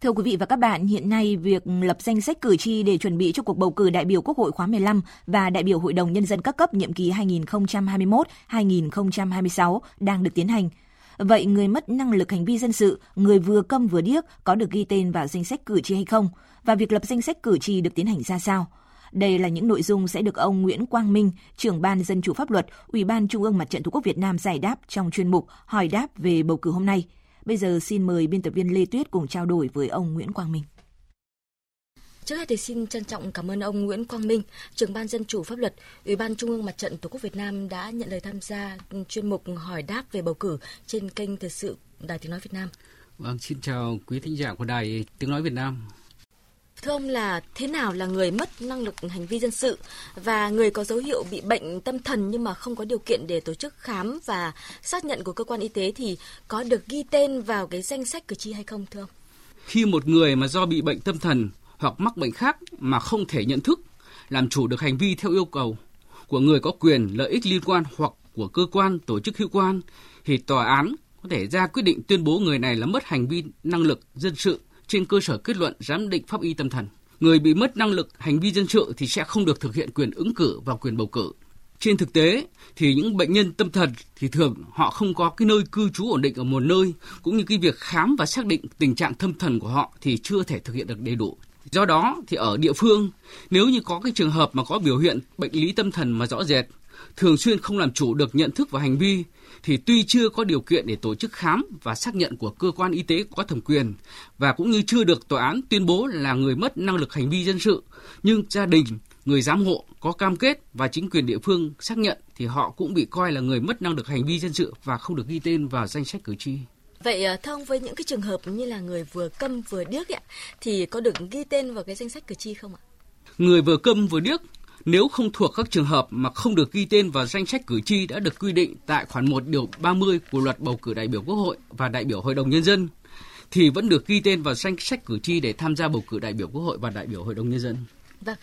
Thưa quý vị và các bạn, hiện nay việc lập danh sách cử tri để chuẩn bị cho cuộc bầu cử đại biểu Quốc hội khóa 15 và đại biểu Hội đồng Nhân dân các cấp nhiệm kỳ 2021-2026 đang được tiến hành. Vậy người mất năng lực hành vi dân sự, người vừa câm vừa điếc có được ghi tên vào danh sách cử tri hay không? Và việc lập danh sách cử tri được tiến hành ra sao? Đây là những nội dung sẽ được ông Nguyễn Quang Minh, trưởng ban Dân chủ pháp luật, Ủy ban Trung ương Mặt trận Tổ quốc Việt Nam giải đáp trong chuyên mục Hỏi đáp về bầu cử hôm nay. Bây giờ xin mời biên tập viên Lê Tuyết cùng trao đổi với ông Nguyễn Quang Minh. Trước hết thì xin trân trọng cảm ơn ông Nguyễn Quang Minh, trưởng ban dân chủ pháp luật, Ủy ban Trung ương Mặt trận Tổ quốc Việt Nam đã nhận lời tham gia chuyên mục hỏi đáp về bầu cử trên kênh thời sự Đài Tiếng nói Việt Nam. Vâng, xin chào quý thính giả của Đài Tiếng nói Việt Nam. Thưa ông là thế nào là người mất năng lực hành vi dân sự và người có dấu hiệu bị bệnh tâm thần nhưng mà không có điều kiện để tổ chức khám và xác nhận của cơ quan y tế thì có được ghi tên vào cái danh sách cử tri hay không thưa ông? Khi một người mà do bị bệnh tâm thần hoặc mắc bệnh khác mà không thể nhận thức, làm chủ được hành vi theo yêu cầu của người có quyền lợi ích liên quan hoặc của cơ quan tổ chức hữu quan thì tòa án có thể ra quyết định tuyên bố người này là mất hành vi năng lực dân sự trên cơ sở kết luận giám định pháp y tâm thần. Người bị mất năng lực hành vi dân sự thì sẽ không được thực hiện quyền ứng cử và quyền bầu cử. Trên thực tế thì những bệnh nhân tâm thần thì thường họ không có cái nơi cư trú ổn định ở một nơi, cũng như cái việc khám và xác định tình trạng tâm thần của họ thì chưa thể thực hiện được đầy đủ. Do đó thì ở địa phương, nếu như có cái trường hợp mà có biểu hiện bệnh lý tâm thần mà rõ rệt thường xuyên không làm chủ được nhận thức và hành vi thì tuy chưa có điều kiện để tổ chức khám và xác nhận của cơ quan y tế có thẩm quyền và cũng như chưa được tòa án tuyên bố là người mất năng lực hành vi dân sự nhưng gia đình người giám hộ có cam kết và chính quyền địa phương xác nhận thì họ cũng bị coi là người mất năng lực hành vi dân sự và không được ghi tên vào danh sách cử tri. Vậy ờ, thưa ông với những cái trường hợp như là người vừa câm vừa điếc ạ thì có được ghi tên vào cái danh sách cử tri không ạ? Người vừa câm vừa điếc nếu không thuộc các trường hợp mà không được ghi tên vào danh sách cử tri đã được quy định tại khoản 1 điều 30 của luật bầu cử đại biểu Quốc hội và đại biểu Hội đồng Nhân dân thì vẫn được ghi tên vào danh sách cử tri để tham gia bầu cử đại biểu Quốc hội và đại biểu Hội đồng Nhân dân. Vâng,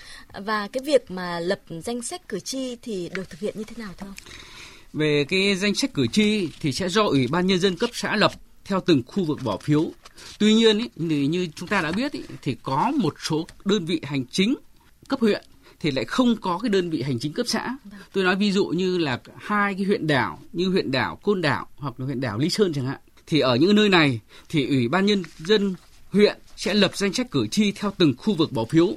và cái việc mà lập danh sách cử tri thì được thực hiện như thế nào thưa ông? Về cái danh sách cử tri thì sẽ do Ủy ban Nhân dân cấp xã lập theo từng khu vực bỏ phiếu. Tuy nhiên ý, như chúng ta đã biết ý, thì có một số đơn vị hành chính cấp huyện thì lại không có cái đơn vị hành chính cấp xã. Tôi nói ví dụ như là hai cái huyện đảo, như huyện đảo Côn Đảo hoặc là huyện đảo Lý Sơn chẳng hạn. Thì ở những nơi này thì Ủy ban nhân dân huyện sẽ lập danh sách cử tri theo từng khu vực bỏ phiếu.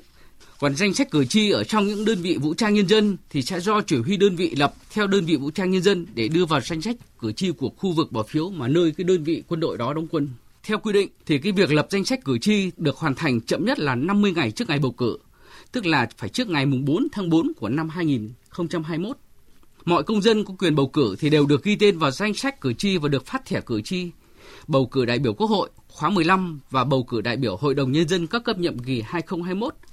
Còn danh sách cử tri ở trong những đơn vị vũ trang nhân dân thì sẽ do chỉ huy đơn vị lập theo đơn vị vũ trang nhân dân để đưa vào danh sách cử tri của khu vực bỏ phiếu mà nơi cái đơn vị quân đội đó đóng quân. Theo quy định thì cái việc lập danh sách cử tri được hoàn thành chậm nhất là 50 ngày trước ngày bầu cử tức là phải trước ngày 4 tháng 4 của năm 2021. Mọi công dân có quyền bầu cử thì đều được ghi tên vào danh sách cử tri và được phát thẻ cử tri. Bầu cử đại biểu Quốc hội khóa 15 và bầu cử đại biểu Hội đồng Nhân dân các cấp nhiệm kỳ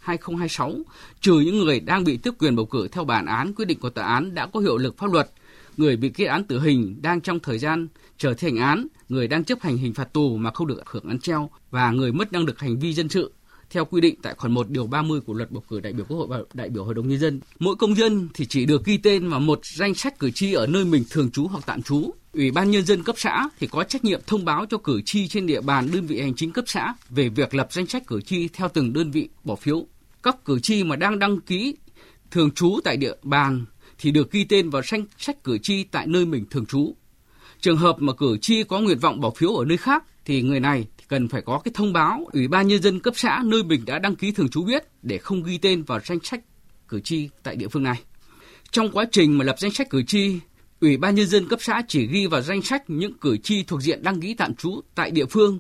2021-2026, trừ những người đang bị tước quyền bầu cử theo bản án quyết định của tòa án đã có hiệu lực pháp luật, người bị kết án tử hình đang trong thời gian chờ thi hành án, người đang chấp hành hình phạt tù mà không được hưởng án treo và người mất năng lực hành vi dân sự theo quy định tại khoản 1 điều 30 của luật bầu cử đại biểu Quốc hội và đại biểu Hội đồng nhân dân. Mỗi công dân thì chỉ được ghi tên vào một danh sách cử tri ở nơi mình thường trú hoặc tạm trú. Ủy ban nhân dân cấp xã thì có trách nhiệm thông báo cho cử tri trên địa bàn đơn vị hành chính cấp xã về việc lập danh sách cử tri theo từng đơn vị bỏ phiếu. Các cử tri mà đang đăng ký thường trú tại địa bàn thì được ghi tên vào danh sách cử tri tại nơi mình thường trú. Trường hợp mà cử tri có nguyện vọng bỏ phiếu ở nơi khác thì người này cần phải có cái thông báo ủy ban nhân dân cấp xã nơi mình đã đăng ký thường trú biết để không ghi tên vào danh sách cử tri tại địa phương này. Trong quá trình mà lập danh sách cử tri, ủy ban nhân dân cấp xã chỉ ghi vào danh sách những cử tri thuộc diện đăng ký tạm trú tại địa phương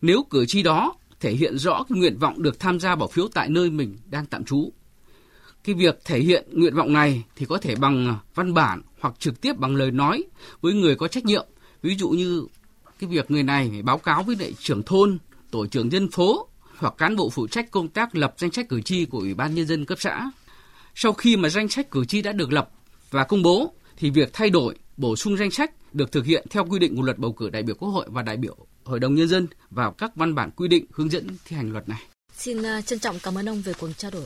nếu cử tri đó thể hiện rõ cái nguyện vọng được tham gia bỏ phiếu tại nơi mình đang tạm trú. Cái việc thể hiện nguyện vọng này thì có thể bằng văn bản hoặc trực tiếp bằng lời nói với người có trách nhiệm, ví dụ như cái việc người này phải báo cáo với lại trưởng thôn, tổ trưởng dân phố hoặc cán bộ phụ trách công tác lập danh sách cử tri của Ủy ban Nhân dân cấp xã. Sau khi mà danh sách cử tri đã được lập và công bố, thì việc thay đổi, bổ sung danh sách được thực hiện theo quy định của luật bầu cử đại biểu Quốc hội và đại biểu Hội đồng Nhân dân vào các văn bản quy định hướng dẫn thi hành luật này. Xin à, trân trọng cảm ơn ông về cuộc trao đổi.